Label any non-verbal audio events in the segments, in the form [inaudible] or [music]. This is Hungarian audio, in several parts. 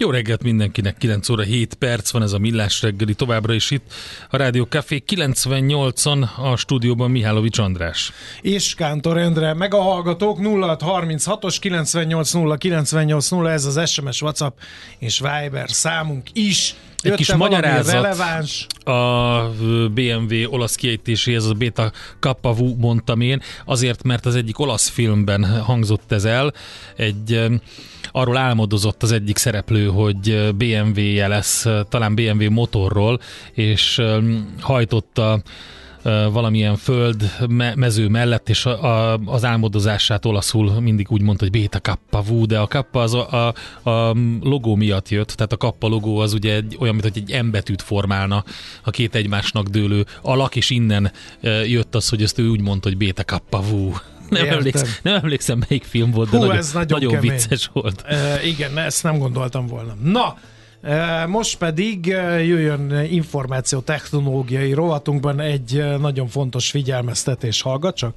Jó reggelt mindenkinek, 9 óra 7 perc van ez a millás reggeli, továbbra is itt a Rádió Café 98-on a stúdióban Mihálovics András. És Kántor Endre, meg a hallgatók 0636-os 980 980, ez az SMS, WhatsApp és Viber számunk is. Egy kis magyarázat releváns. a BMW olasz kiejtéséhez, az a Beta Kappavu mondtam én, azért, mert az egyik olasz filmben hangzott ez el, egy arról álmodozott az egyik szereplő, hogy BMW-je lesz, talán BMW motorról, és hajtotta valamilyen föld mező mellett, és a, a, az álmodozását olaszul mindig úgy mondta, hogy Beta Kappa Vu, de a Kappa az a, a, a logó miatt jött, tehát a Kappa logó az ugye egy, olyan, mint hogy egy embetűt formálna a két egymásnak dőlő alak, és innen jött az, hogy ezt ő úgy mondta, hogy Beta Kappa Vu. Nem, emlékszem, nem emlékszem, melyik film volt, de Hú, nagyon, ez nagyon, nagyon vicces volt. E, igen, ezt nem gondoltam volna. Na, most pedig jöjjön információ technológiai rovatunkban egy nagyon fontos figyelmeztetés. Hallgat csak!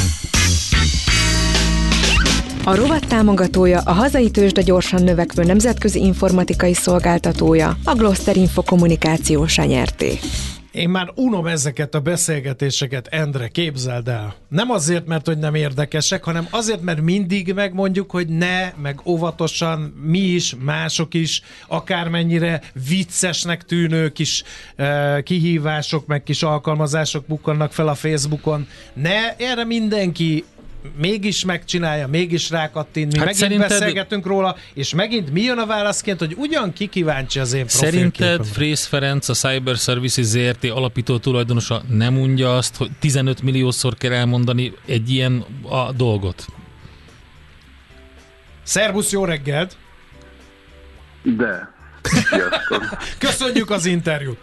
A rovat támogatója a hazai tőzsde gyorsan növekvő nemzetközi informatikai szolgáltatója, a Gloster Info kommunikációs nyerté. Én már unom ezeket a beszélgetéseket, Endre, képzeld el. Nem azért, mert hogy nem érdekesek, hanem azért, mert mindig megmondjuk, hogy ne, meg óvatosan, mi is, mások is, akármennyire viccesnek tűnő kis eh, kihívások, meg kis alkalmazások bukkannak fel a Facebookon. Ne, erre mindenki mégis megcsinálja, mégis rákattint, mi hát megint szerinted... beszélgetünk róla, és megint mi jön a válaszként, hogy ugyan ki kíváncsi az én Szerinted Frész Ferenc, a Cyber Services ZRT alapító tulajdonosa nem mondja azt, hogy 15 milliószor kell elmondani egy ilyen a dolgot? Szervusz, jó reggelt! De. Köszönjük az interjút!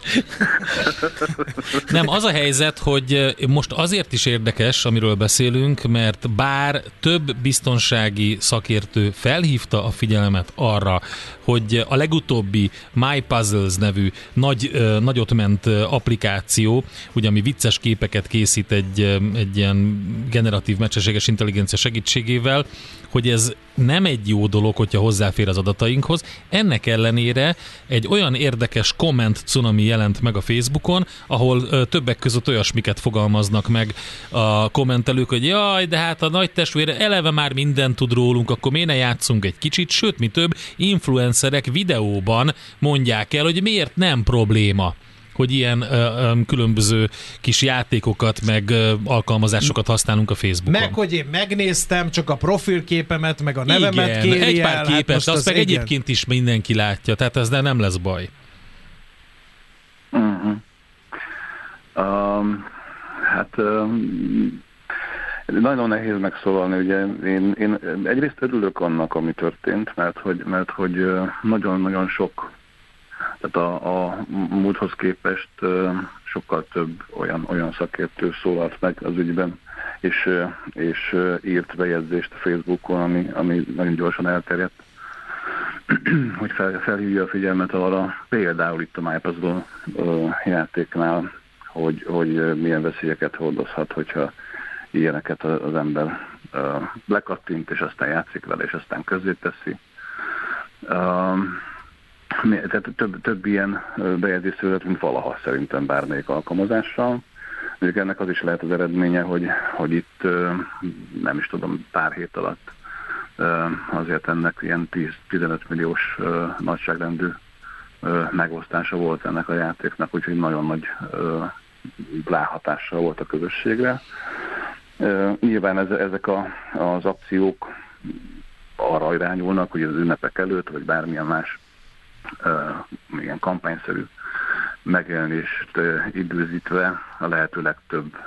Nem, az a helyzet, hogy most azért is érdekes, amiről beszélünk, mert bár több biztonsági szakértő felhívta a figyelmet arra, hogy a legutóbbi My Puzzles nevű nagy, nagyot ment applikáció, ugye ami vicces képeket készít egy, egy ilyen generatív mesterséges intelligencia segítségével, hogy ez nem egy jó dolog, hogyha hozzáfér az adatainkhoz. Ennek ellenére egy olyan érdekes komment cunami jelent meg a Facebookon, ahol többek között olyasmiket fogalmaznak meg a kommentelők, hogy jaj, de hát a nagy testvére eleve már mindent tud rólunk, akkor miért ne játszunk egy kicsit, sőt, mi több, influencerek videóban mondják el, hogy miért nem probléma hogy ilyen ö, ö, különböző kis játékokat, meg ö, alkalmazásokat használunk a Facebookon. Meg, hogy én megnéztem csak a profilképemet, meg a nevemet igen, kéri egy pár el, hát képet, hát azt az meg igen. egyébként is mindenki látja, tehát ez de nem lesz baj. Uh-huh. Um, hát um, nagyon nehéz megszólalni, ugye én, én egyrészt örülök annak, ami történt, mert hogy, mert hogy nagyon-nagyon sok tehát a, a múlthoz képest sokkal több olyan, olyan szakértő szólalt meg az ügyben, és, és írt bejegyzést a Facebookon, ami, ami nagyon gyorsan elterjedt, [clears throat] hogy fel, felhívja a figyelmet arra, például itt a MyPuzzle játéknál, hogy, hogy milyen veszélyeket hordozhat, hogyha ilyeneket az ember lekattint, és aztán játszik vele, és aztán közé teszi tehát több, több ilyen bejegyzés született, mint valaha szerintem bármelyik alkalmazással. Mondjuk ennek az is lehet az eredménye, hogy, hogy itt nem is tudom, pár hét alatt azért ennek ilyen 10-15 milliós nagyságrendű megosztása volt ennek a játéknak, úgyhogy nagyon nagy ráhatással volt a közösségre. Nyilván ezek a, az akciók arra irányulnak, hogy az ünnepek előtt, vagy bármilyen más ilyen kampányszerű megjelenést időzítve a lehető legtöbb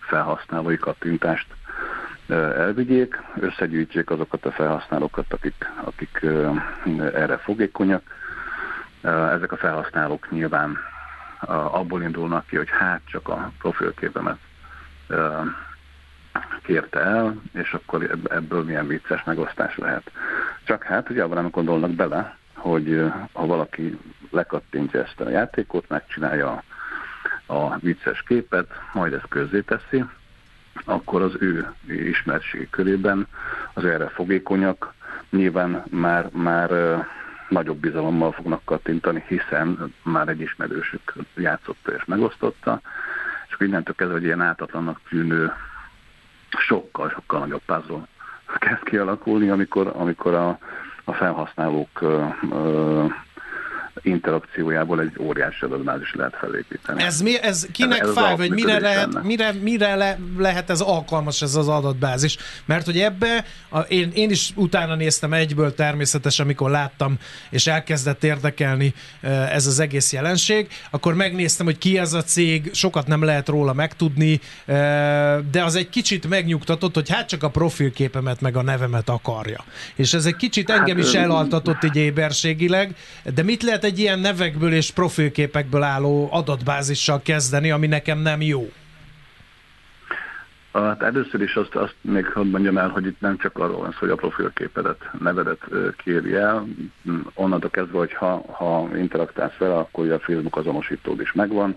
felhasználói kattintást elvigyék, összegyűjtsék azokat a felhasználókat, akik, akik erre fogékonyak. Ezek a felhasználók nyilván abból indulnak ki, hogy hát csak a profilképemet kérte el, és akkor ebből milyen vicces megosztás lehet. Csak hát ugye abban nem gondolnak bele, hogy ha valaki lekattintja ezt a játékot, megcsinálja a vicces képet, majd ezt közzé teszi, akkor az ő ismertség körében az erre fogékonyak nyilván már, már nagyobb bizalommal fognak kattintani, hiszen már egy ismerősük játszotta és megosztotta, és akkor innentől kezdve, hogy ilyen átatlannak tűnő sokkal, sokkal nagyobb puzzle kezd kialakulni, amikor, amikor a, a felhasználók interakciójából egy óriási adatbázis lehet felépíteni. Ez, mi, ez kinek ez, ez fáj, vagy mire, lehet, mire, mire le, lehet ez alkalmas ez az adatbázis? Mert hogy ebbe, a, én, én is utána néztem egyből természetesen, amikor láttam, és elkezdett érdekelni ez az egész jelenség, akkor megnéztem, hogy ki ez a cég, sokat nem lehet róla megtudni, de az egy kicsit megnyugtatott, hogy hát csak a profilképemet meg a nevemet akarja. És ez egy kicsit engem hát, is elaltatott így éberségileg, de mit lehet egy ilyen nevekből és profilképekből álló adatbázissal kezdeni, ami nekem nem jó? Hát először is azt, azt még hadd mondjam el, hogy itt nem csak arról van szó, hogy a profilképedet, nevedet kéri el. Onnantól kezdve, hogy ha, ha interaktálsz vele, akkor a Facebook azonosítód is megvan.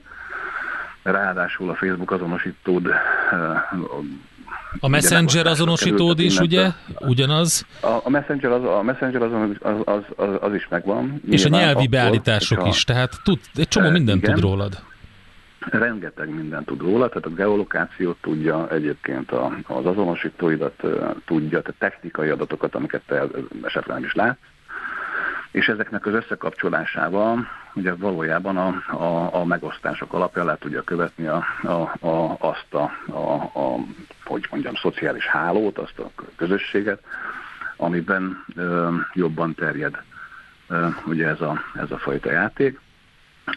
Ráadásul a Facebook azonosítód a Messenger azonosítód is, ugye? Ugyanaz? A, a Messenger, az, a messenger az, az, az, az, az is megvan. És a nyelvi akkor, beállítások hogyha, is, tehát tud, egy csomó e, mindent igen, tud rólad. Rengeteg mindent tud róla, tehát a geolokációt tudja, egyébként a, az azonosítóidat tudja, tehát technikai adatokat, amiket te esetleg nem is látsz, és ezeknek az összekapcsolásával ugye valójában a, a, a megosztások alapján le tudja követni a, a, a, azt a, a, a, hogy mondjam, szociális hálót, azt a közösséget, amiben ö, jobban terjed ö, ugye ez a, ez a fajta játék.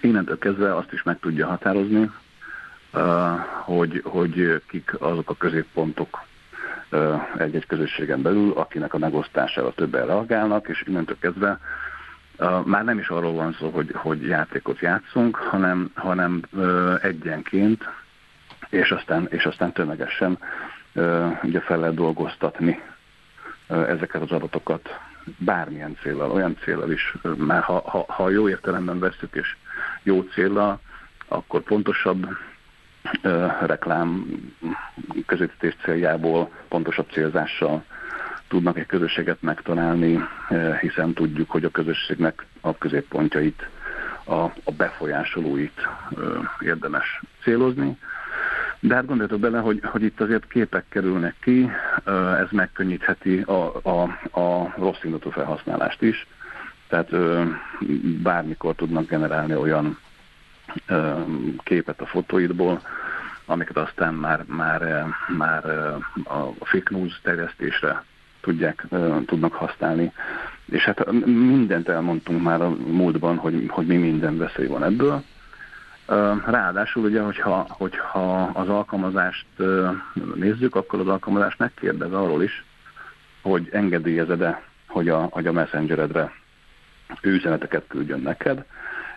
Innentől kezdve azt is meg tudja határozni, ö, hogy, hogy kik azok a középpontok egy-egy közösségen belül, akinek a megosztására többen reagálnak, és innentől kezdve már nem is arról van szó, hogy, hogy játékot játszunk, hanem, hanem egyenként, és aztán, és aztán tömegesen ugye fel lehet dolgoztatni ezeket az adatokat bármilyen célral, olyan célral is, már ha, ha, ha jó értelemben veszük és jó célral, akkor pontosabb uh, reklám közvetítés céljából, pontosabb célzással tudnak egy közösséget megtalálni, eh, hiszen tudjuk, hogy a közösségnek a középpontjait, a, a befolyásolóit eh, érdemes célozni. De hát gondoljatok bele, hogy, hogy itt azért képek kerülnek ki, eh, ez megkönnyítheti a, a, a rossz indulatú felhasználást is. Tehát bármikor tudnak generálni olyan képet a fotóidból, amiket aztán már, már, már a fake news terjesztésre tudják, tudnak használni. És hát mindent elmondtunk már a múltban, hogy, hogy mi minden veszély van ebből. Ráadásul ugye, hogyha, hogyha az alkalmazást nézzük, akkor az alkalmazás megkérdez arról is, hogy engedélyezed-e, hogy a, hogy a messengeredre üzeneteket küldjön neked.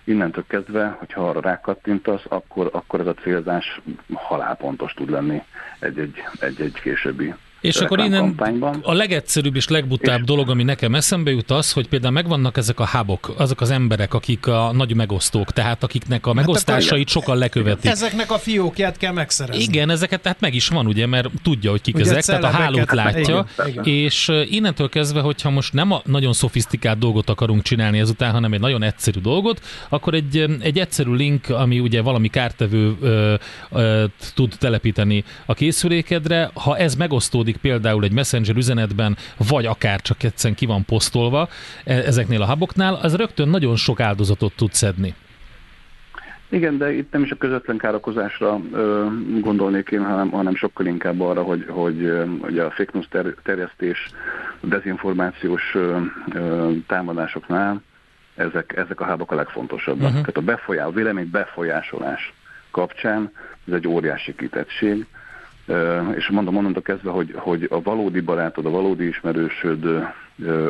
Innentől kezdve, hogyha arra rákattintasz, akkor, akkor ez a célzás halálpontos tud lenni egy-egy, egy-egy későbbi és akkor innen a legegyszerűbb és legbutább és... dolog, ami nekem eszembe jut az, hogy például megvannak ezek a hábok, azok az emberek, akik a nagy megosztók, tehát akiknek a hát megosztásait sokan lekövetik. Ezeknek a fiókját kell megszerezni. Igen, ezeket tehát meg is van, ugye, mert tudja, hogy kik ugye ezek, tehát a hálót látja, igen, és innentől kezdve, hogyha most nem a nagyon szofisztikált dolgot akarunk csinálni ezután, hanem egy nagyon egyszerű dolgot, akkor egy, egy egyszerű link, ami ugye valami kártevő ö, ö, tud telepíteni a készülékedre, ha ez megosztódik például egy messenger üzenetben, vagy akár csak egyszerűen ki van posztolva e, ezeknél a haboknál, az rögtön nagyon sok áldozatot tud szedni. Igen, de itt nem is a közvetlen károkozásra ö, gondolnék én, hanem, hanem sokkal inkább arra, hogy, hogy ö, a fake news ter, terjesztés, dezinformációs ö, ö, támadásoknál ezek, ezek a hábok a legfontosabbak. Uh-huh. Tehát a befolyás, a vélemény befolyásolás kapcsán ez egy óriási kitettség, és mondom, onnantól kezdve, hogy, hogy a valódi barátod, a valódi ismerősöd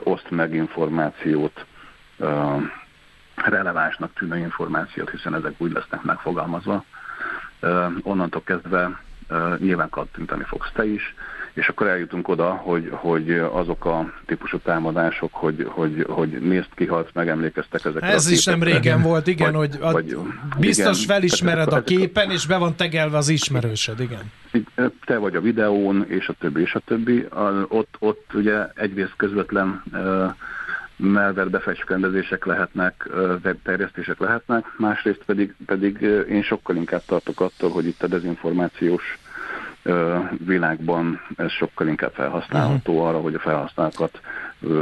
oszt meg információt, relevánsnak tűnő információt, hiszen ezek úgy lesznek megfogalmazva. Onnantól kezdve nyilván kattintani fogsz te is, és akkor eljutunk oda, hogy, hogy azok a típusú támadások, hogy, hogy, hogy nézd kihalsz, megemlékeztek ezekre Ez a is nem régen volt, igen, vagy, hogy a, vagy, biztos igen, felismered a képen, és be van tegelve az ismerősöd, igen. Te vagy a videón, és a többi, és a többi. A, ott, ott ugye egyrészt közvetlen uh, melver befecskendezések lehetnek, webterjesztések lehetnek, másrészt pedig, pedig én sokkal inkább tartok attól, hogy itt a dezinformációs világban ez sokkal inkább felhasználható uh-huh. arra, hogy a felhasználókat,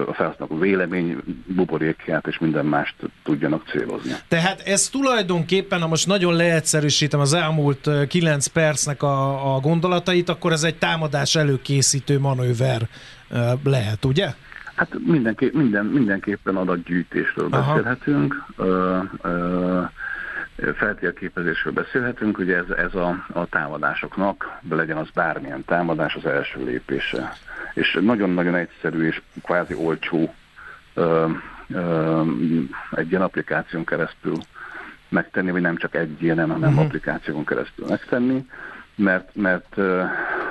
a felhasználók vélemény buborékját és minden mást tudjanak célozni. Tehát ez tulajdonképpen, ha most nagyon leegyszerűsítem az elmúlt 9 percnek a, a gondolatait, akkor ez egy támadás előkészítő manőver lehet, ugye? Hát mindenképp, minden, mindenképpen adatgyűjtésről Aha. beszélhetünk, ö, ö, feltérképezésről beszélhetünk, ugye ez, ez a, a támadásoknak, legyen az bármilyen támadás, az első lépése. És nagyon-nagyon egyszerű és kvázi olcsó ö, ö, egy ilyen applikáción keresztül megtenni, vagy nem csak egy ilyen, hanem uh-huh. applikáción keresztül megtenni mert, mert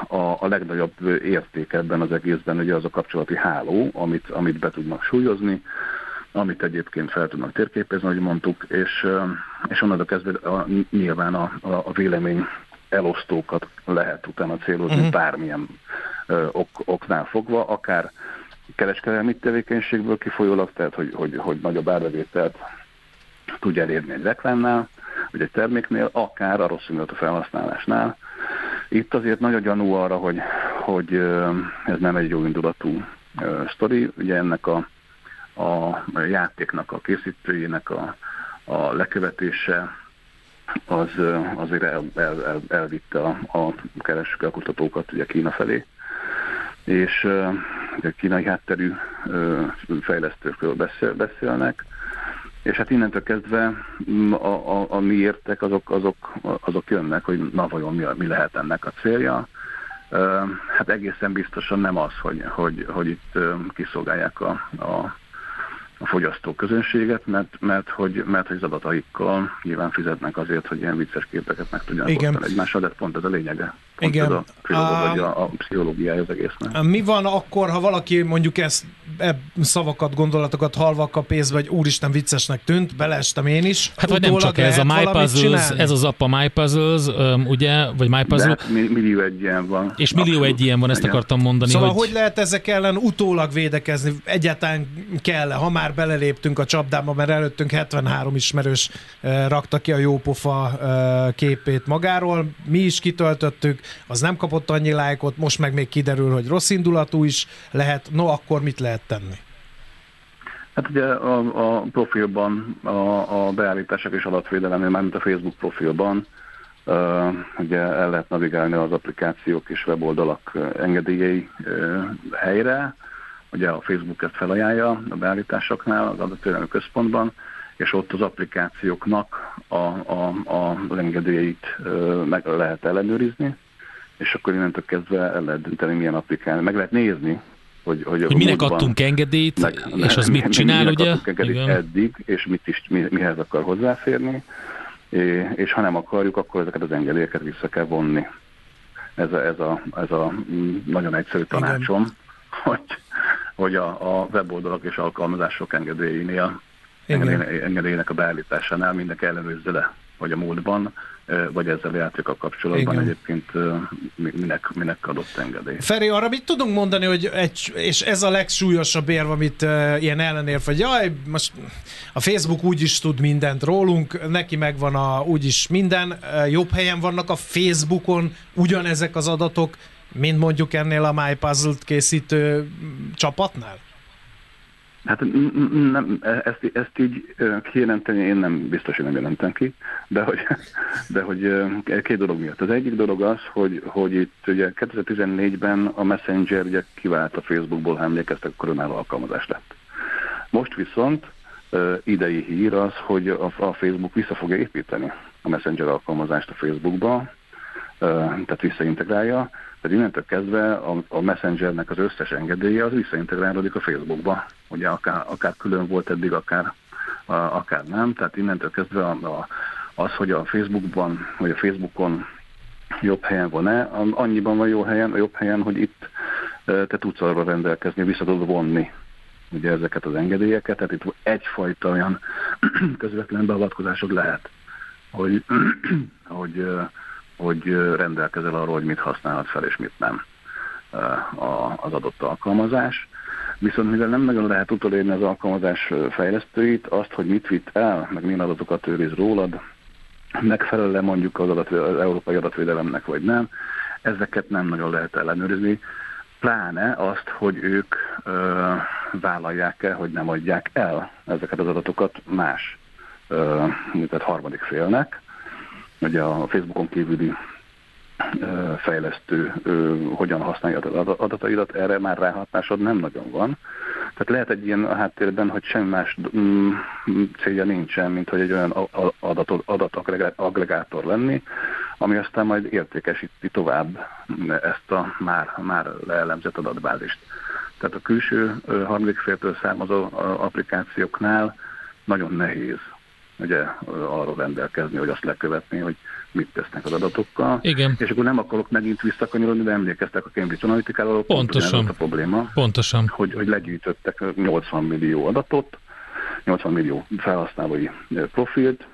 a, a legnagyobb érték ebben az egészben ugye az a kapcsolati háló, amit, amit be tudnak súlyozni, amit egyébként fel tudnak térképezni, ahogy mondtuk, és, és onnantól kezdve a, nyilván a, a, a vélemény elosztókat lehet utána célozni uh-huh. bármilyen ö, ok, oknál fogva, akár kereskedelmi tevékenységből kifolyólag, tehát hogy, hogy, hogy nagyobb árbevételt tudja elérni egy reklámnál, vagy egy terméknél, akár a rossz a felhasználásnál, itt azért nagy a gyanú arra, hogy, hogy ez nem egy jó indulatú sztori. Ugye ennek a, a játéknak a készítőjének a, a lekövetése az azért el, el, el, elvitte a, a keresők, kutatókat ugye Kína felé, és ugye kínai hátterű fejlesztőkről beszél, beszélnek, és hát innentől kezdve a, a, a mi értek azok, azok, azok jönnek, hogy na vajon mi, mi lehet ennek a célja. Hát egészen biztosan nem az, hogy, hogy, hogy itt kiszolgálják a, a a fogyasztó közönséget, mert, mert, hogy, mert hogy az adataikkal nyilván fizetnek azért, hogy ilyen vicces képeket meg tudjanak Igen. osztani egymással, de pont ez a lényege. Pont Igen. Ez a, a, a, a pszichológiája az egésznek. Mi van akkor, ha valaki mondjuk ezt e, szavakat, gondolatokat halva kap pénzbe, vagy úristen viccesnek tűnt, beleestem én is. Hát vagy nem csak ez a My Puzzles, ez az app a My Puzzles, ugye, vagy My Puzzle. De hát millió egy ilyen van. És millió Abszolút. egy ilyen van, ezt Igen. akartam mondani. Szóval hogy... hogy lehet ezek ellen utólag védekezni? Egyáltalán kell -e, ha már beleléptünk a csapdába, mert előttünk 73 ismerős rakta ki a jópofa képét magáról, mi is kitöltöttük, az nem kapott annyi lájkot, most meg még kiderül, hogy rossz indulatú is lehet, no akkor mit lehet tenni? Hát ugye a, a profilban, a, a beállítások és adatvédelemnél, mármint a Facebook profilban, uh, ugye el lehet navigálni az applikációk és weboldalak engedélyei uh, helyre, ugye a Facebook ezt felajánlja a beállításoknál, az adatvédelmi központban, és ott az applikációknak a, a, a engedélyeit uh, meg lehet ellenőrizni, és akkor innentől kezdve el lehet dönteni, milyen applikálni. Meg lehet nézni, hogy, hogy, hogy minek adtunk engedélyt, meg, és az mit csinál, ugye? engedélyt Igen. eddig, és mit is, mi, mihez akar hozzáférni, és ha nem akarjuk, akkor ezeket az engedélyeket vissza kell vonni. Ez a, ez a, ez a nagyon egyszerű tanácsom, Igen. hogy, hogy a, a weboldalak és alkalmazások engedélyénél, engedélyének a beállításánál mindenki ellenőrizze le, hogy a múltban vagy ezzel a a kapcsolatban Igen. egyébként minek, minek adott engedély. Feri, arra mit tudunk mondani, hogy egy, és ez a legsúlyosabb érv, amit uh, ilyen ellenér, hogy jaj, most a Facebook úgyis tud mindent rólunk, neki megvan a, úgyis minden, uh, jobb helyen vannak a Facebookon ugyanezek az adatok, mint mondjuk ennél a MyPuzzle-t készítő csapatnál? Hát nem, ezt, ezt így kijelenteni én nem biztos, hogy nem jelentem ki, de hogy, [laughs] de hogy két dolog miatt. Az egyik dolog az, hogy, hogy itt ugye 2014-ben a Messenger ugye kivált a Facebookból, ha emlékeztek, akkor önálló alkalmazás lett. Most viszont idei hír az, hogy a, a Facebook vissza fogja építeni a Messenger alkalmazást a Facebookba, tehát visszaintegrálja, tehát innentől kezdve a, a Messengernek az összes engedélye az visszaintegrálódik a Facebookba. Ugye akár, akár külön volt eddig, akár, a, akár nem. Tehát innentől kezdve a, a, az, hogy a Facebookban, vagy a Facebookon jobb helyen van-e. Annyiban van jó helyen, a jobb helyen, hogy itt te tudsz arra rendelkezni, vissza tudod vonni ugye ezeket az engedélyeket, tehát itt egyfajta olyan [clears throat] közvetlen beavatkozásod lehet, hogy, [clears throat] hogy, hogy rendelkezel arról, hogy mit használhat fel és mit nem az adott alkalmazás. Viszont mivel nem nagyon lehet utolérni az alkalmazás fejlesztőit, azt, hogy mit vitt el, meg milyen adatokat őriz rólad, megfelel-e mondjuk az, adat, az európai adatvédelemnek, vagy nem, ezeket nem nagyon lehet ellenőrizni, pláne azt, hogy ők ö, vállalják-e, hogy nem adják el ezeket az adatokat más, ö, tehát harmadik félnek. Ugye a Facebookon kívüli fejlesztő hogyan használja az adataidat, erre már ráhatásod nem nagyon van. Tehát lehet egy ilyen a háttérben, hogy semmi más mm, célja nincsen, mint hogy egy olyan adat, adataggregátor lenni, ami aztán majd értékesíti tovább ezt a már, már leelemzett adatbázist. Tehát a külső harmadik féltől származó applikációknál nagyon nehéz ugye arról rendelkezni, hogy azt lekövetni, hogy mit tesznek az adatokkal. Igen. És akkor nem akarok megint visszakanyarodni, de emlékeztek a Cambridge Analytica-ról. Pontosan. a probléma. Pontosan. Hogy, hogy legyűjtöttek 80 millió adatot, 80 millió felhasználói profilt,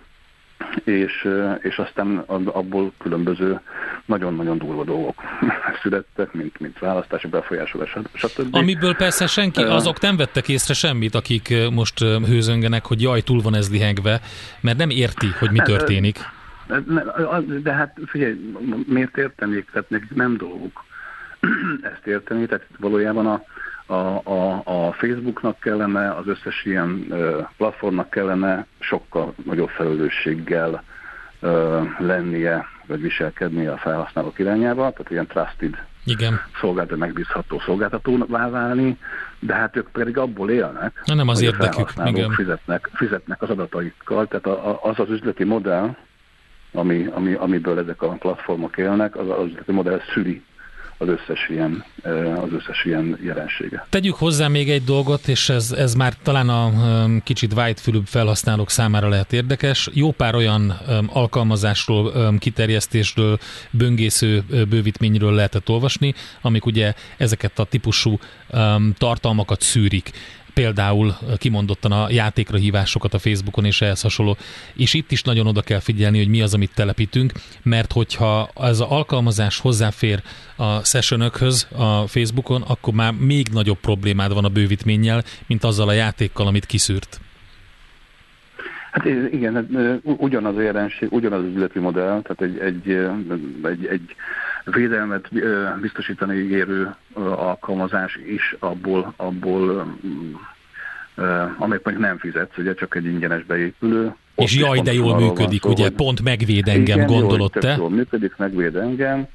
és, és aztán abból különböző nagyon-nagyon durva dolgok [laughs] születtek, mint, mint választási befolyásolás, stb. Amiből persze senki, azok nem vettek észre semmit, akik most hőzöngenek, hogy jaj, túl van ez lihegve, mert nem érti, hogy mi történik. De hát figyelj, miért értenék? Tehát nekik nem dolguk [clears throat] ezt érteni, tehát valójában a, a, a, a Facebooknak kellene, az összes ilyen ö, platformnak kellene sokkal nagyobb felelősséggel ö, lennie, vagy viselkednie a felhasználók irányába, tehát ilyen trusted igen. szolgáltató, megbízható szolgáltatóvá válni, de hát ők pedig abból élnek, Na nem az érdekük, igen. Fizetnek, fizetnek az adataikkal, tehát a, a, az az üzleti modell, ami, ami, amiből ezek a platformok élnek, az az üzleti modell szüli az összes ilyen, az összes ilyen jelensége. Tegyük hozzá még egy dolgot, és ez, ez már talán a kicsit whitefülűbb felhasználók számára lehet érdekes. Jó pár olyan alkalmazásról, kiterjesztésről, böngésző bővítményről lehetett olvasni, amik ugye ezeket a típusú tartalmakat szűrik például kimondottan a játékra hívásokat a Facebookon és ehhez hasonló. És itt is nagyon oda kell figyelni, hogy mi az, amit telepítünk, mert hogyha az alkalmazás hozzáfér a sessionökhöz a Facebookon, akkor már még nagyobb problémád van a bővítménnyel, mint azzal a játékkal, amit kiszűrt. Hát igen, hát, ugyanaz a jelenség, ugyanaz az üzleti modell, tehát egy, egy, egy, egy védelmet biztosítani ígérő alkalmazás is abból, abból amelyik mondjuk nem fizetsz, ugye csak egy ingyenes beépülő. És jaj, de jól működik, szó, ugye, hogy... pont megvéd engem, igen, gondolod te? Jól működik, megvéd engem,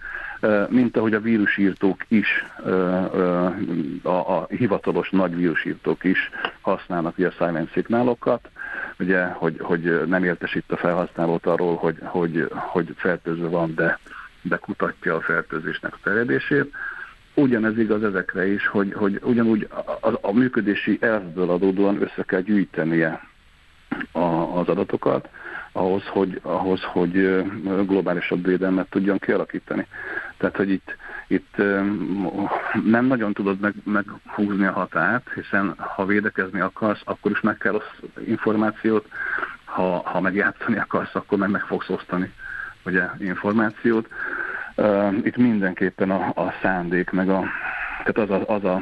mint ahogy a vírusírtók is, a, a hivatalos nagy vírusírtók is használnak a silent szignálokat, ugye, hogy, hogy nem értesít a felhasználót arról, hogy, hogy, hogy fertőző van, de de kutatja a fertőzésnek a terjedését. Ugyanez igaz ezekre is, hogy, hogy ugyanúgy a, a működési elvből adódóan össze kell gyűjtenie a, az adatokat, ahhoz, hogy, ahhoz, hogy globálisabb védelmet tudjon kialakítani. Tehát, hogy itt, itt nem nagyon tudod meg, meghúzni a határt, hiszen ha védekezni akarsz, akkor is meg kell az információt, ha, ha megjátszani akarsz, akkor meg meg fogsz osztani ugye, információt. Itt mindenképpen a, a szándék, meg a, tehát az a, az a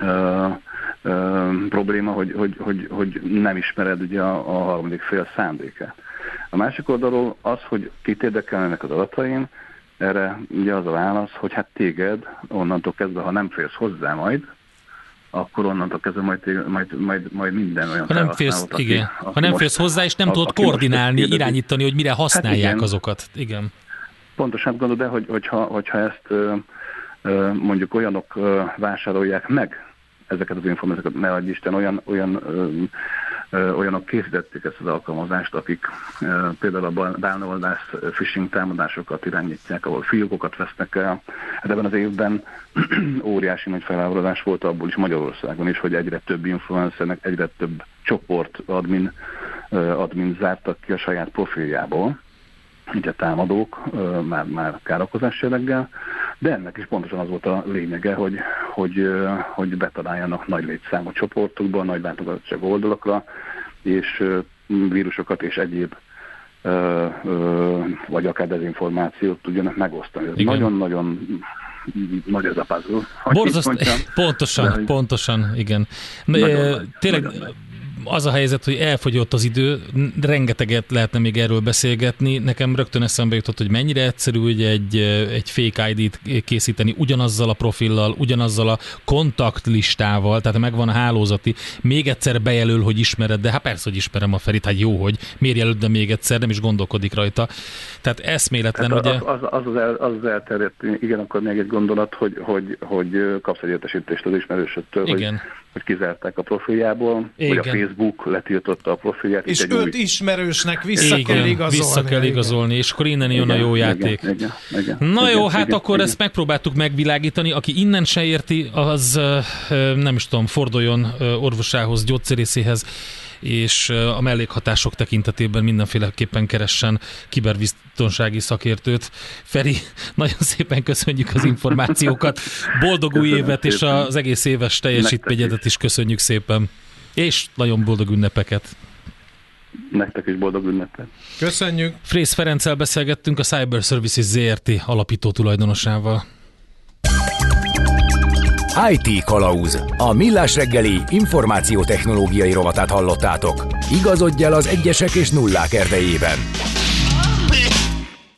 uh, uh, probléma, hogy, hogy, hogy, hogy nem ismered ugye a, a harmadik fél szándékát. A másik oldalról az, hogy kit érdekelnek az adataim, erre ugye az a válasz, hogy hát téged onnantól kezdve, ha nem félsz hozzá majd, akkor onnantól kezdve majd, majd, majd, majd minden olyan ha nem félsz, aki, igen. Aki ha nem félsz hozzá, és nem tudod koordinálni, irányítani, hogy mire használják hát igen. azokat. Igen. Pontosan gondolod, de hogy, hogyha, hogyha ezt mondjuk olyanok vásárolják meg ezeket az információkat, ne adj Isten, olyan, olyan olyanok készítették ezt az alkalmazást, akik például a bálnoldász phishing támadásokat irányítják, ahol fiókokat vesznek el. Hát ebben az évben [clears throat] óriási nagy felháborodás volt abból is Magyarországon is, hogy egyre több influencernek, egyre több csoport admin, admin zártak ki a saját profiljából, ugye támadók már, már károkozás jelleggel, de ennek is pontosan az volt a lényege, hogy, hogy, hogy betaláljanak nagy létszámú csoportokba, nagy látogatottság oldalakra, és vírusokat és egyéb vagy akár dezinformációt tudjanak megosztani. Ez nagyon-nagyon nagy ez a puzzle. Borzaszt, [laughs] pontosan, de, pontosan, igen. Nagyon Tényleg nagyon az a helyzet, hogy elfogyott az idő, rengeteget lehetne még erről beszélgetni. Nekem rögtön eszembe jutott, hogy mennyire egyszerű ugye egy, egy fake ID-t készíteni ugyanazzal a profillal, ugyanazzal a kontaktlistával, tehát megvan a hálózati, még egyszer bejelöl, hogy ismered, de hát persze, hogy ismerem a Ferit, hát jó, hogy miért jelölt, de még egyszer, nem is gondolkodik rajta. Tehát eszméletlen, hát ugye? Az, az, az, el, az, az elterjedt, igen, akkor még egy gondolat, hogy, hogy, hogy kapsz egy értesítést az ismerősöttől, igen. hogy hogy kizárták a profiljából, Igen. vagy a Facebook letiltotta a profilját. És őt új... ismerősnek vissza igen, kell igazolni. Vissza kell igen. igazolni, és akkor innen jön igen, a jó játék. Igen, igen, igen, Na igen, jó, hát igen, akkor igen. ezt megpróbáltuk megvilágítani. Aki innen se érti, az nem is tudom, forduljon orvosához, gyógyszerészéhez és a mellékhatások tekintetében mindenféleképpen keressen kiberbiztonsági szakértőt. Feri, [laughs] nagyon szépen köszönjük az információkat, boldog új évet, és az egész éves teljesítményedet is köszönjük szépen, és nagyon boldog ünnepeket! Nektek is boldog ünnepet. Köszönjük. Frész Ferenccel beszélgettünk a Cyber Services ZRT alapító tulajdonosával. IT Kalauz. A millás reggeli információtechnológiai rovatát hallottátok. Igazodj el az egyesek és nullák erdejében.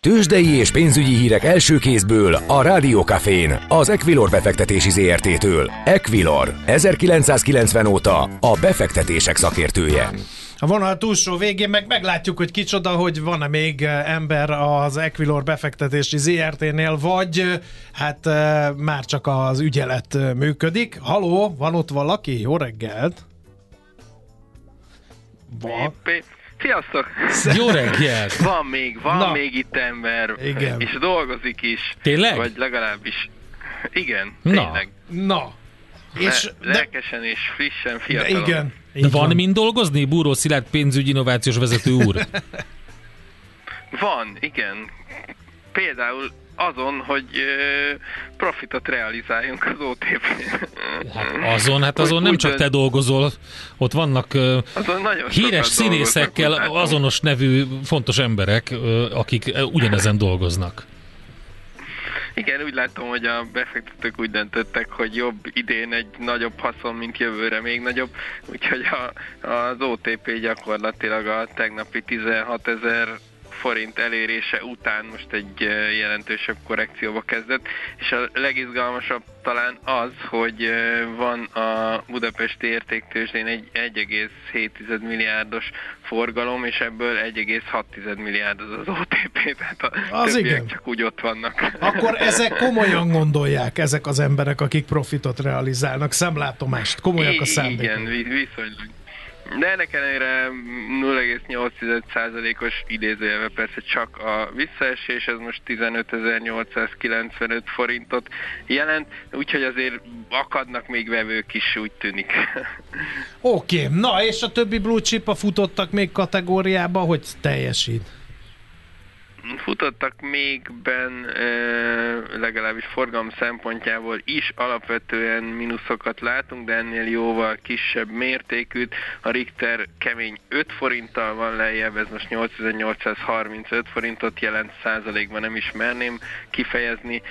Tőzsdei és pénzügyi hírek első kézből a Rádiókafén, az Equilor befektetési ZRT-től. Equilor, 1990 óta a befektetések szakértője. A vonal túlsó végén meg meglátjuk, hogy kicsoda, hogy van-e még eh, ember az Equilor befektetési ZRT-nél, vagy eh, hát eh, már csak az ügyelet működik. Haló, van ott valaki? Jó reggelt! Van. Sziasztok! Jó reggelt! [laughs] Van még, van Na. még itt ember, Igen. és dolgozik is. Tényleg? Vagy legalábbis. Igen, tényleg. Na. És Le- lelkesen és frissen, fiatalon. Igen. De van, van mind dolgozni, Búró Szilárd pénzügyi innovációs vezető úr? [laughs] van, igen. Például azon, hogy profitot realizáljunk az otp Hát azon, hát azon nem csak te dolgozol, ott vannak azon nagyon híres színészekkel azonos nevű fontos emberek, akik ugyanezen dolgoznak. Igen, úgy látom, hogy a befektetők úgy döntöttek, hogy jobb idén egy nagyobb haszon, mint jövőre még nagyobb, úgyhogy a, az OTP gyakorlatilag a tegnapi 16 ezer forint elérése után most egy jelentősebb korrekcióba kezdett, és a legizgalmasabb talán az, hogy van a Budapesti értéktőzsdén egy 1,7 milliárdos forgalom, és ebből 1,6 milliárd az az OTP, tehát a az igen. csak úgy ott vannak. Akkor ezek [laughs] komolyan gondolják, ezek az emberek, akik profitot realizálnak, szemlátomást, komolyak a szándékok. Igen, viszonylag. De ennek ellenére 0,8%-os idézőjelve persze csak a visszaesés, ez most 15.895 forintot jelent, úgyhogy azért akadnak még vevők is, úgy tűnik. Oké, okay. na és a többi blue chip a futottak még kategóriába, hogy teljesít? Futottak mégben legalábbis forgalom szempontjából is alapvetően mínuszokat látunk, de ennél jóval kisebb mértékűt. A Richter kemény 5 forinttal van lejjebb, ez most 8835 forintot jelent, százalékban nem is merném kifejezni.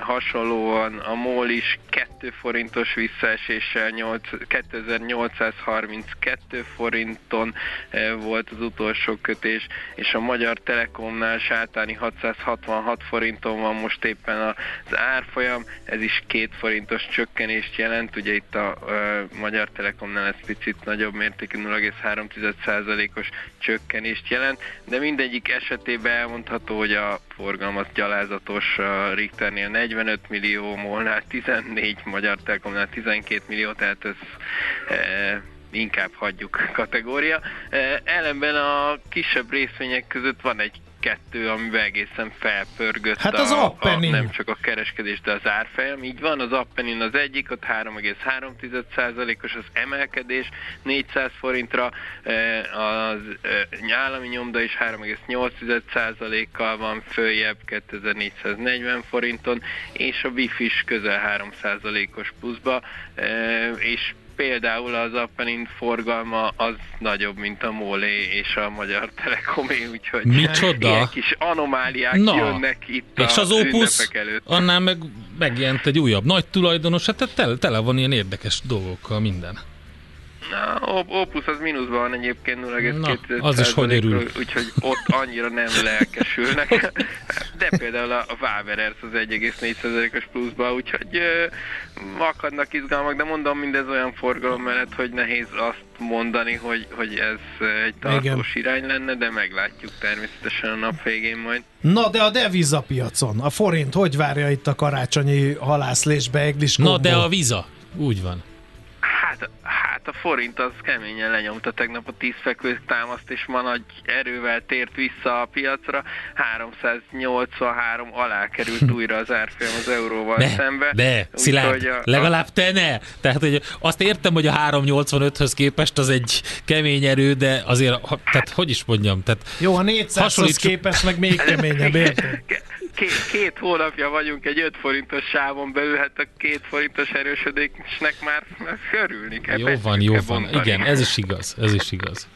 Hasonlóan a MOL is 2 forintos visszaeséssel 2832 forinton volt az utolsó kötés, és a Magyar Telekomnál a sátáni 666 forinton van most éppen az árfolyam, ez is két forintos csökkenést jelent, ugye itt a, a Magyar Telekomnál ez picit nagyobb mértékű 0,3%-os csökkenést jelent, de mindegyik esetében elmondható, hogy a forgalom az gyalázatos, a Richternél 45 millió, Molnál 14, Magyar Telekomnál 12 millió, tehát ez e, inkább hagyjuk kategória. Ellenben a kisebb részvények között van egy kettő, amiben egészen felpörgött hát az a, a, nem csak a kereskedés, de az árfolyam. Így van, az Appenin az egyik, ott 3,3%-os az emelkedés 400 forintra, az állami nyomda is 3,8%-kal van följebb 2440 forinton, és a Wifi is közel 3%-os pluszba, és például az Appenin forgalma az nagyobb, mint a Mólé és a Magyar Telekomé, úgyhogy Micsoda? ilyen kis anomáliák Na. jönnek itt és a az Opus előtt. annál meg megjelent egy újabb nagy tulajdonos, hát tele, tele van ilyen érdekes dolgokkal minden. Na, Opus az mínuszban van egyébként 0,2 Az is hogy örül. Úgyhogy ott annyira nem lelkesülnek. [laughs] De például a Waverers az 1,4%-os pluszban, úgyhogy akadnak izgalmak, de mondom mindez olyan forgalom mellett, hogy nehéz azt mondani, hogy, hogy ez egy tartós Igen. irány lenne, de meglátjuk természetesen a nap végén majd. Na, de a devizapiacon, a forint hogy várja itt a karácsonyi halászlésbe Egliskóból? Na, de a viza, úgy van. Hát, hát a forint az keményen lenyomta tegnap a tízfekvő támaszt, és ma nagy erővel tért vissza a piacra. 383 alá került [laughs] újra az árfolyam az euróval de, szembe. De, Szilárd, a, legalább te ne! Tehát, hogy azt értem, hogy a 385-höz képest az egy kemény erő, de azért, tehát hogy is mondjam, tehát Jó, a 400-hoz képest meg még keményebb, érted? Két, két hónapja vagyunk egy 5 forintos sávon belül, hát a két forintos erősödésnek már, már körülni kell. Jó van, jó van. Bontani. Igen, ez is igaz, ez is igaz.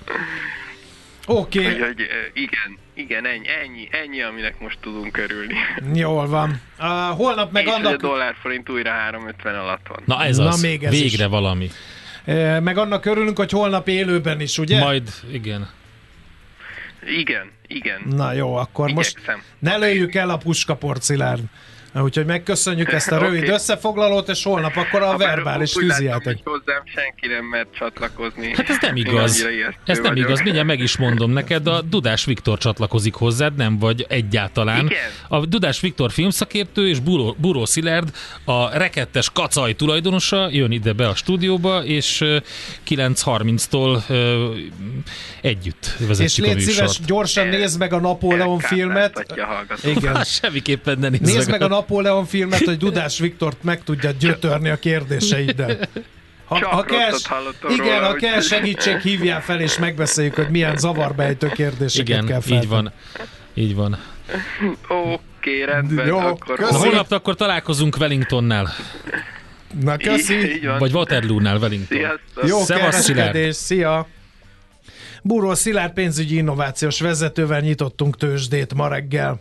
Oké. Okay. Igen, igen, ennyi, ennyi, ennyi, aminek most tudunk örülni. Jól van. Uh, holnap meg És annak... a dollár forint újra 350 alatt van. Na ez Na, az, még ez végre is. valami. Meg annak örülünk, hogy holnap élőben is, ugye? Majd, igen. Igen, igen. Na jó, akkor Igyekszem. most ne lőjük el a puskaport, Szilárd. Úgyhogy megköszönjük ezt a [laughs] rövid okay. összefoglalót, és holnap akkor a ha verbális tűzijáték. hozzám senki nem mert csatlakozni. Hát ez nem igaz. Ez nem vagyok. igaz. Mindjárt meg is mondom neked, a Dudás Viktor csatlakozik hozzád, nem vagy egyáltalán. Igen. A Dudás Viktor filmszakértő és Buró, Buró Szilárd, a rekettes kacaj tulajdonosa, jön ide be a stúdióba, és 9.30-tól együtt vezetjük és a. És szíves, gyorsan nézd meg a Napóleon filmet. [laughs] Igen. Hát semmiképpen ne nézd, nézd meg a Napóleon filmet, hogy Dudás Viktort meg tudja gyötörni a kérdéseiddel. Ha, ha kell, igen, róla, ha kell segítség, hívjál fel, és megbeszéljük, hogy milyen zavarbejtő kérdéseket igen, kell fel. így van. Így van. Oké, okay, rendben. Jó, akkor Na, holnap akkor találkozunk Wellingtonnál. Na, köszi. Így, így van. Vagy Waterloo-nál Wellington. Sziasztok. Jó kereskedés, szia. Búró Szilárd pénzügyi innovációs vezetővel nyitottunk tőzsdét ma reggel.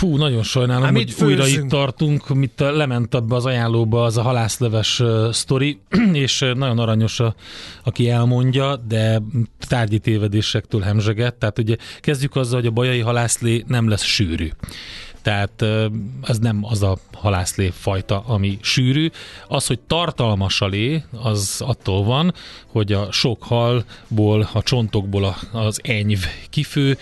Fú, nagyon sajnálom, Há, hogy újra itt tartunk, mit lement abba az ajánlóba az a halászleves uh, sztori, [clears throat] és nagyon aranyos, a, aki elmondja, de tárgyi tévedésektől hemzseget. Tehát ugye kezdjük azzal, hogy a bajai halászlé nem lesz sűrű. Tehát ez nem az a halászlé fajta, ami sűrű. Az, hogy tartalmas a lé, az attól van, hogy a sok halból, a csontokból az enyv kifő,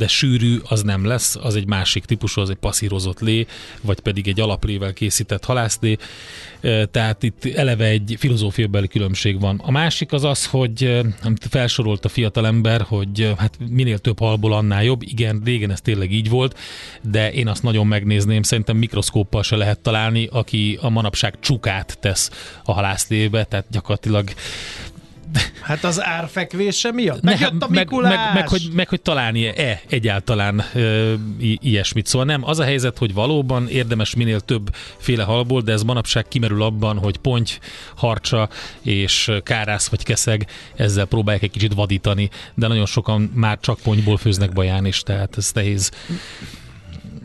de sűrű az nem lesz, az egy másik típusú, az egy passzírozott lé, vagy pedig egy alaplével készített halászlé, tehát itt eleve egy filozófiabeli különbség van. A másik az az, hogy amit felsorolt a fiatalember, hogy hát minél több halból annál jobb, igen, régen ez tényleg így volt, de én azt nagyon megnézném, szerintem mikroszkóppal se lehet találni, aki a manapság csukát tesz a halászlébe, tehát gyakorlatilag Hát az árfekvése miatt? Meg, a meg, meg, meg, hogy, meg hogy találni-e egyáltalán ö, i- ilyesmit. Szóval nem, az a helyzet, hogy valóban érdemes minél több féle halból, de ez manapság kimerül abban, hogy ponty, harcsa és kárász vagy keszeg, ezzel próbálják egy kicsit vadítani, de nagyon sokan már csak pontyból főznek baján is, tehát ez nehéz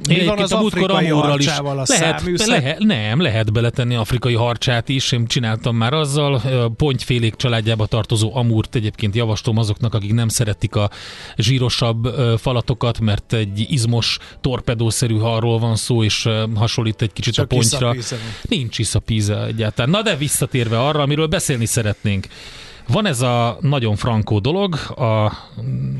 Mi van az afrikai harcsával, a lehet, lehet, Nem, lehet beletenni afrikai harcsát is. Én csináltam már azzal. Pontyfélék családjába tartozó amúrt egyébként javaslom azoknak, akik nem szeretik a zsírosabb falatokat, mert egy izmos torpedószerű harról van szó, és hasonlít egy kicsit Csak a pontyra. Nincs iszapíze egyáltalán. Na de visszatérve arra, amiről beszélni szeretnénk. Van ez a nagyon frankó dolog, a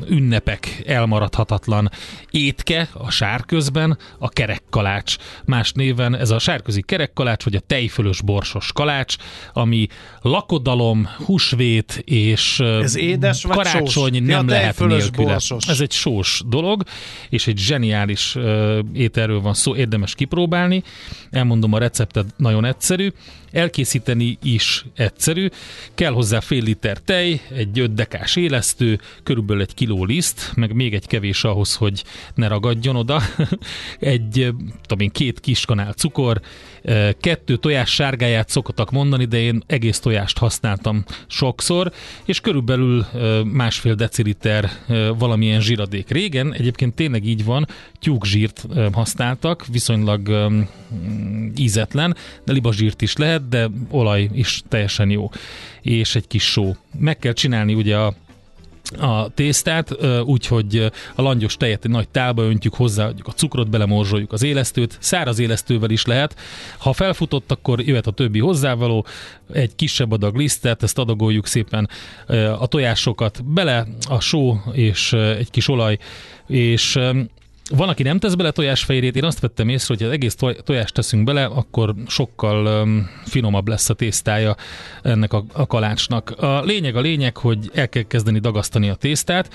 ünnepek elmaradhatatlan étke a sárközben, a kerekkalács. Más néven ez a sárközi kerekkalács, vagy a tejfölös borsos kalács, ami lakodalom, húsvét és ez édes vagy karácsony sós? nem ja, lehet nélküle. Borsos. Ez egy sós dolog, és egy zseniális ételről van szó, érdemes kipróbálni. Elmondom a receptet, nagyon egyszerű. Elkészíteni is egyszerű. Kell hozzá fél liter tej, egy 5 dekás élesztő, körülbelül egy kiló liszt, meg még egy kevés ahhoz, hogy ne ragadjon oda. [laughs] egy, tudom én, két kis kanál cukor, kettő tojás sárgáját szoktak mondani, de én egész tojást használtam sokszor, és körülbelül másfél deciliter valamilyen zsíradék. Régen egyébként tényleg így van, tyúkzsírt használtak, viszonylag ízetlen, de libazsírt is lehet, de olaj is teljesen jó. És egy kis só. Meg kell csinálni ugye a a tésztát, úgyhogy a langyos tejet egy nagy tálba öntjük hozzá, a cukrot belemorzsoljuk, az élesztőt, száraz élesztővel is lehet. Ha felfutott, akkor jöhet a többi hozzávaló, egy kisebb adag lisztet, ezt adagoljuk szépen a tojásokat bele, a só és egy kis olaj, és van, aki nem tesz bele tojásfehérjét, én azt vettem észre, hogy az egész tojást teszünk bele, akkor sokkal um, finomabb lesz a tésztája ennek a, a kalácsnak. A lényeg a lényeg, hogy el kell kezdeni dagasztani a tésztát,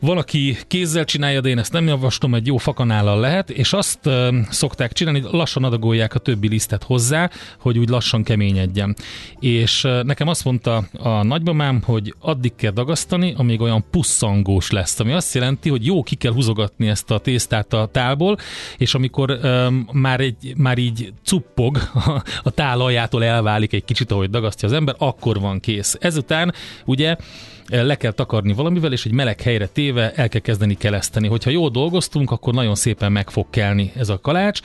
valaki kézzel csinálja, de én ezt nem javaslom, egy jó fakanállal lehet, és azt uh, szokták csinálni, lassan adagolják a többi lisztet hozzá, hogy úgy lassan keményedjen. És uh, nekem azt mondta a nagymamám, hogy addig kell dagasztani, amíg olyan pusszangós lesz, ami azt jelenti, hogy jó ki kell húzogatni ezt a tésztát a tálból, és amikor um, már, egy, már így cuppog, a, a tál aljától elválik egy kicsit, ahogy dagasztja az ember, akkor van kész. Ezután ugye le kell takarni valamivel, és egy meleg helyre téve el kell kezdeni keleszteni. Hogyha jól dolgoztunk, akkor nagyon szépen meg fog kelni ez a kalács.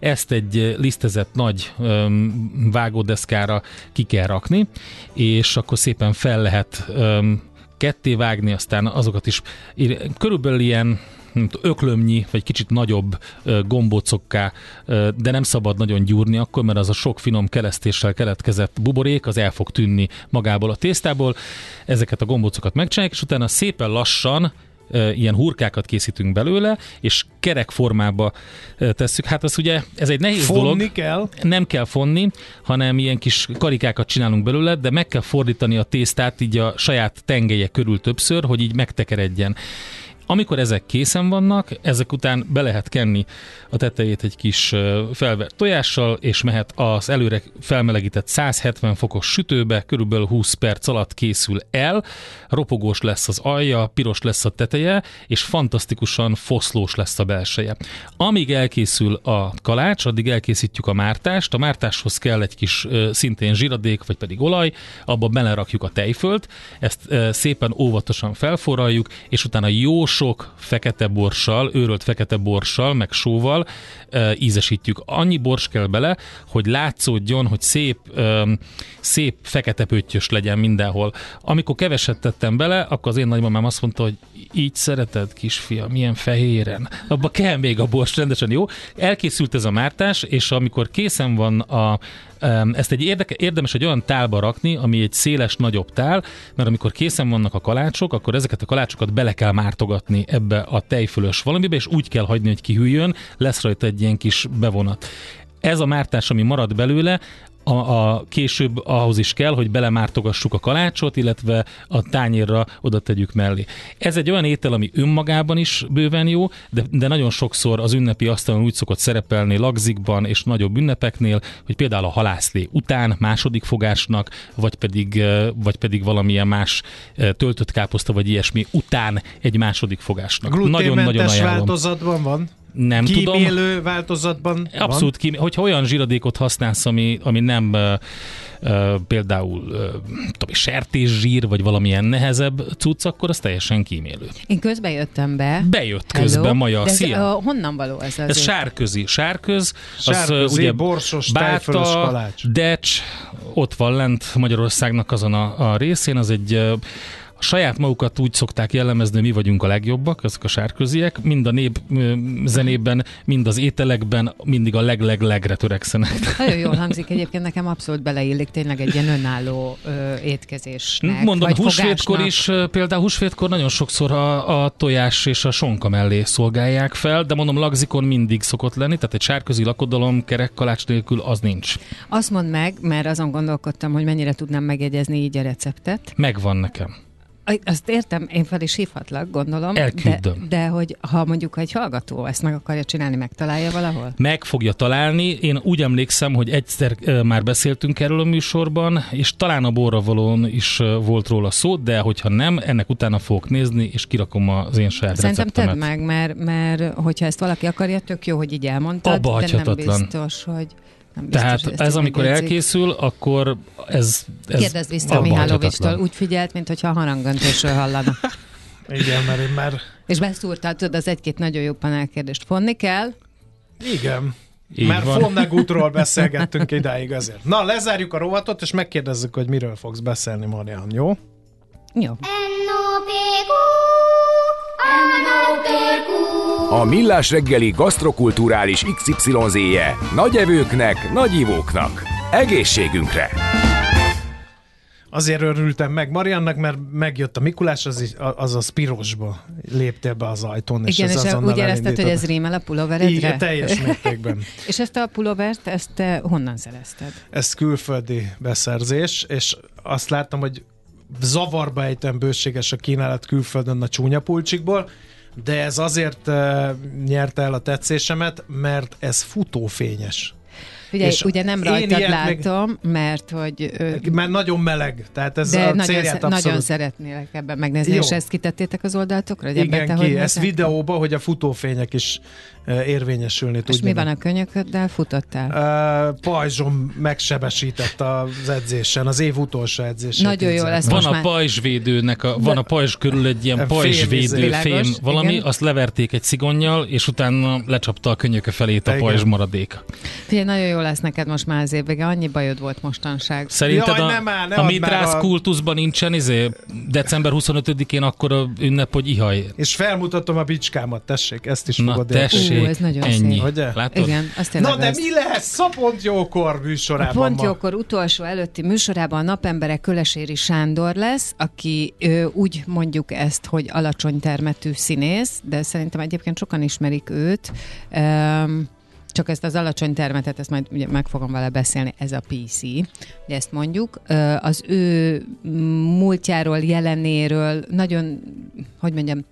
Ezt egy lisztezett nagy öm, vágódeszkára ki kell rakni, és akkor szépen fel lehet öm, ketté vágni, aztán azokat is körülbelül ilyen öklömnyi, vagy kicsit nagyobb gombócokká, de nem szabad nagyon gyúrni akkor, mert az a sok finom keresztéssel keletkezett buborék, az el fog tűnni magából a tésztából. Ezeket a gombócokat megcsinálják, és utána szépen lassan ilyen hurkákat készítünk belőle, és kerek formába tesszük. Hát az ugye, ez egy nehéz fonni dolog. kell? Nem kell fonni, hanem ilyen kis karikákat csinálunk belőle, de meg kell fordítani a tésztát így a saját tengelye körül többször, hogy így megtekeredjen. Amikor ezek készen vannak, ezek után be lehet kenni a tetejét egy kis felvert tojással, és mehet az előre felmelegített 170 fokos sütőbe, körülbelül 20 perc alatt készül el, ropogós lesz az alja, piros lesz a teteje, és fantasztikusan foszlós lesz a belseje. Amíg elkészül a kalács, addig elkészítjük a mártást, a mártáshoz kell egy kis szintén zsiradék, vagy pedig olaj, abba belerakjuk a tejfölt, ezt szépen óvatosan felforraljuk, és utána jó sok fekete borssal, őrölt fekete borssal, meg sóval e, ízesítjük. Annyi bors kell bele, hogy látszódjon, hogy szép, e, szép fekete pöttyös legyen mindenhol. Amikor keveset tettem bele, akkor az én nagymamám azt mondta, hogy így szereted, kisfiam, milyen fehéren. Abba kell még a bors, rendesen jó. Elkészült ez a mártás, és amikor készen van a ezt egy érdeke, érdemes egy olyan tálba rakni, ami egy széles, nagyobb tál, mert amikor készen vannak a kalácsok, akkor ezeket a kalácsokat bele kell mártogatni ebbe a tejfölös valamibe, és úgy kell hagyni, hogy kihűljön, lesz rajta egy ilyen kis bevonat. Ez a mártás, ami marad belőle, a, a később ahhoz is kell, hogy belemártogassuk a kalácsot, illetve a tányérra oda tegyük mellé. Ez egy olyan étel, ami önmagában is bőven jó, de, de nagyon sokszor az ünnepi asztalon úgy szokott szerepelni lagzikban és nagyobb ünnepeknél, hogy például a halászlé után második fogásnak, vagy pedig, vagy pedig valamilyen más töltött káposzta, vagy ilyesmi után egy második fogásnak. Nagyon-nagyon változatban van? Nem Kímélő tudom. változatban Abszolút kímélő. Hogyha olyan zsíradékot használsz, ami, ami nem például tudom, sertészsír, vagy valamilyen nehezebb cucc, akkor az teljesen kímélő. Én közben jöttem be. Bejött közben, Hello. Maja. De ez, Szia! Uh, honnan való ez az? Ez sárközi. Sárköz, sárközi az ugye borsos, Báta, Decs, ott van lent Magyarországnak azon a, a részén, az egy saját magukat úgy szokták jellemezni, mi vagyunk a legjobbak, ezek a sárköziek, mind a nép zenében, mind az ételekben, mindig a leg-leg-legre törekszenek. Nagyon jól hangzik, egyébként nekem abszolút beleillik tényleg egy ilyen önálló ö, étkezésnek. Mondom, vagy húsvétkor is, például húsvétkor nagyon sokszor a, a tojás és a sonka mellé szolgálják fel, de mondom, lagzikon mindig szokott lenni, tehát egy sárközi lakodalom kerekkalács nélkül az nincs. Azt mondd meg, mert azon gondolkodtam, hogy mennyire tudnám megjegyezni így a receptet. Megvan nekem. Azt értem, én fel is hívhatlak, gondolom. Elküldöm. De, de hogy ha mondjuk egy hallgató ezt meg akarja csinálni, megtalálja valahol? Meg fogja találni. Én úgy emlékszem, hogy egyszer már beszéltünk erről a műsorban, és talán a borravalón is volt róla szó, de hogyha nem, ennek utána fogok nézni, és kirakom az én saját Szerintem receptemet. tedd meg, mert, mert hogyha ezt valaki akarja, tök jó, hogy így elmondtad, Abba de nem biztos, hogy... Nem biztos, Tehát ez, amikor elkészül, akkor ez... ez Kérdezd vissza a Mihálovics-tól, úgy figyelt, mint hogyha a harangöntésről hallana. [laughs] Igen, mert én már... És beszúrtál, tudod, az egy-két nagyon jó panelkérdést fonni kell. Igen. Így Mert Fonnegútról [laughs] beszélgettünk idáig azért. Na, lezárjuk a rovatot, és megkérdezzük, hogy miről fogsz beszélni, Marian, jó? Jó. A Millás reggeli gasztrokulturális XYZ-je nagy evőknek, nagy ivóknak. Egészségünkre! Azért örültem meg Mariannak, mert megjött a Mikulás, az, az a Spirosba léptél be az ajtón. És Igen, és, és úgy érezted, hogy ez rímel a pulóveredre? Igen, teljes [laughs] mértékben. és ezt a pulóvert, ezt te honnan szerezted? Ez külföldi beszerzés, és azt láttam, hogy zavarba ejtem bőséges a kínálat külföldön a csúnya pulcsikból, de ez azért uh, nyerte el a tetszésemet, mert ez futófényes. Ugye, és ugye nem rajtad látom, még... mert hogy... Ö... Mert nagyon meleg, tehát ez de a nagyon, célját abszolút... nagyon szeretnélek ebben megnézni, Jó. és ezt kitettétek az oldaltokra? Hogy Igen, te, ki, hogy ez videóba, hogy a futófények is érvényesülni És mi van a könyököddel? Futottál? Uh, pajzsom megsebesített az edzésen, az év utolsó edzésen. Nagyon jó lesz Van a már... pajzsvédőnek, a, van a pajzs körül egy ilyen pajzsvédő fém, valami, igen. azt leverték egy szigonnyal, és utána lecsapta a könyöke felét a pajzs maradék. Figyelj, nagyon jó lesz neked most már az évvége, annyi bajod volt mostanság. Szerinted Jaj, a, nem áll, a mitrász a... kultuszban nincsen izé, december 25-én akkor a ünnep, hogy ihaj. És felmutatom a bicskámat, tessék, ezt is Na, fogod tessék. Ú, ez nagyon Ennyi. szép. Ugye? Látod? Igen, azt Na de lesz. mi lesz a Pont Jókor műsorában A Pont ma? Jókor utolsó előtti műsorában a napembere Köleséri Sándor lesz, aki ő, úgy mondjuk ezt, hogy alacsony termetű színész, de szerintem egyébként sokan ismerik őt. Um, csak ezt az alacsony termetet, ezt majd ugye meg fogom vele beszélni, ez a PC, de ezt mondjuk. Az ő múltjáról, jelenéről nagyon, hogy mondjam,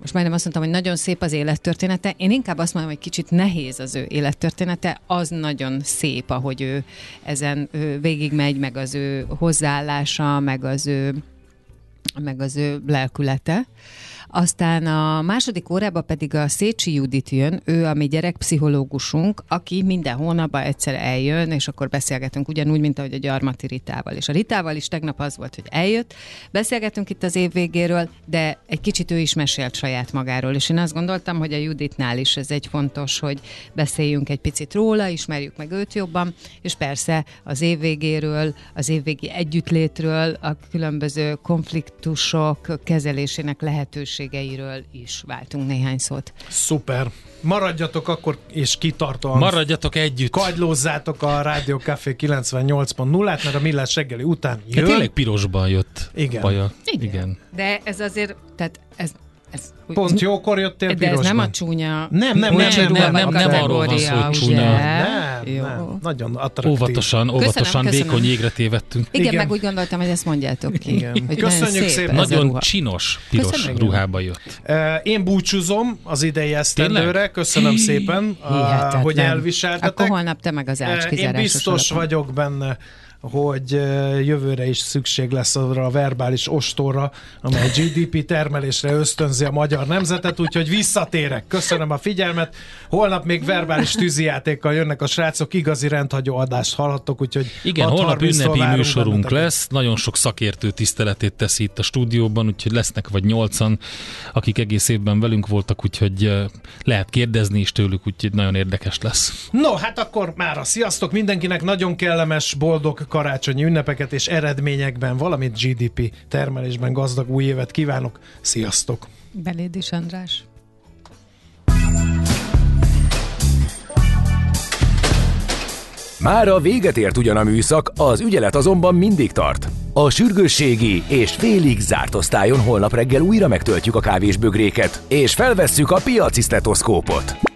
most majdnem azt mondtam, hogy nagyon szép az élettörténete. Én inkább azt mondom, hogy kicsit nehéz az ő élettörténete. Az nagyon szép, ahogy ő ezen ő végigmegy, meg az ő hozzáállása, meg az ő, meg az ő lelkülete. Aztán a második órában pedig a Szécsi Judit jön, ő a mi gyerekpszichológusunk, aki minden hónapban egyszer eljön, és akkor beszélgetünk ugyanúgy, mint ahogy a Gyarmati Ritával. És a Ritával is tegnap az volt, hogy eljött, beszélgetünk itt az év végéről, de egy kicsit ő is mesélt saját magáról, és én azt gondoltam, hogy a Juditnál is ez egy fontos, hogy beszéljünk egy picit róla, ismerjük meg őt jobban, és persze az év végéről, az évvégi együttlétről, a különböző konfliktusok kezelésének lehetőség lehetőségeiről is váltunk néhány szót. Szuper. Maradjatok akkor, és kitartóan. Maradjatok együtt. Kagylózzátok a Rádió Café 98.0-át, mert a millás reggeli után jön. Hát tényleg pirosban jött. Igen. Baja. Igen. Igen. De ez azért, tehát ez ez, Pont jókor jöttél De pirosban. ez nem a csúnya. Nem, nem, nem, nem, nem, nem, nem arról van szó, hogy csúnya. Nem, nem, nagyon attraktív. Óvatosan, óvatosan, Köszönöm, köszönöm. vékony jégre tévedtünk. Igen, Igen. meg úgy gondoltam, hogy ezt mondjátok ki. Igen. Hogy Köszönjük nagyon szépen. Nagyon ruha. csinos, piros Köszönöm. ruhába jött. Én búcsúzom az idei esztendőre, köszönöm szépen, hogy elviseltetek. Akkor holnap te meg az ács Én biztos vagyok benne, hogy jövőre is szükség lesz arra a verbális ostorra, amely GDP termelésre ösztönzi a magyar nemzetet, úgyhogy visszatérek. Köszönöm a figyelmet. Holnap még verbális tűzijátékkal jönnek a srácok. igazi rendhagyó adást hallhattok, úgyhogy Igen, holnap ünnepi műsorunk lesz, nagyon sok szakértő tiszteletét teszi itt a stúdióban, úgyhogy lesznek vagy nyolcan, akik egész évben velünk voltak, úgyhogy lehet kérdezni is tőlük, úgyhogy nagyon érdekes lesz. No, hát akkor már a sziasztok mindenkinek, nagyon kellemes, boldog karácsonyi ünnepeket és eredményekben, valamint GDP termelésben gazdag új évet kívánok. Sziasztok! Beléd is, András. Már a véget ért ugyan a műszak, az ügyelet azonban mindig tart. A sürgősségi és félig zárt osztályon holnap reggel újra megtöltjük a kávésbögréket, és felvesszük a piaci stetoszkópot.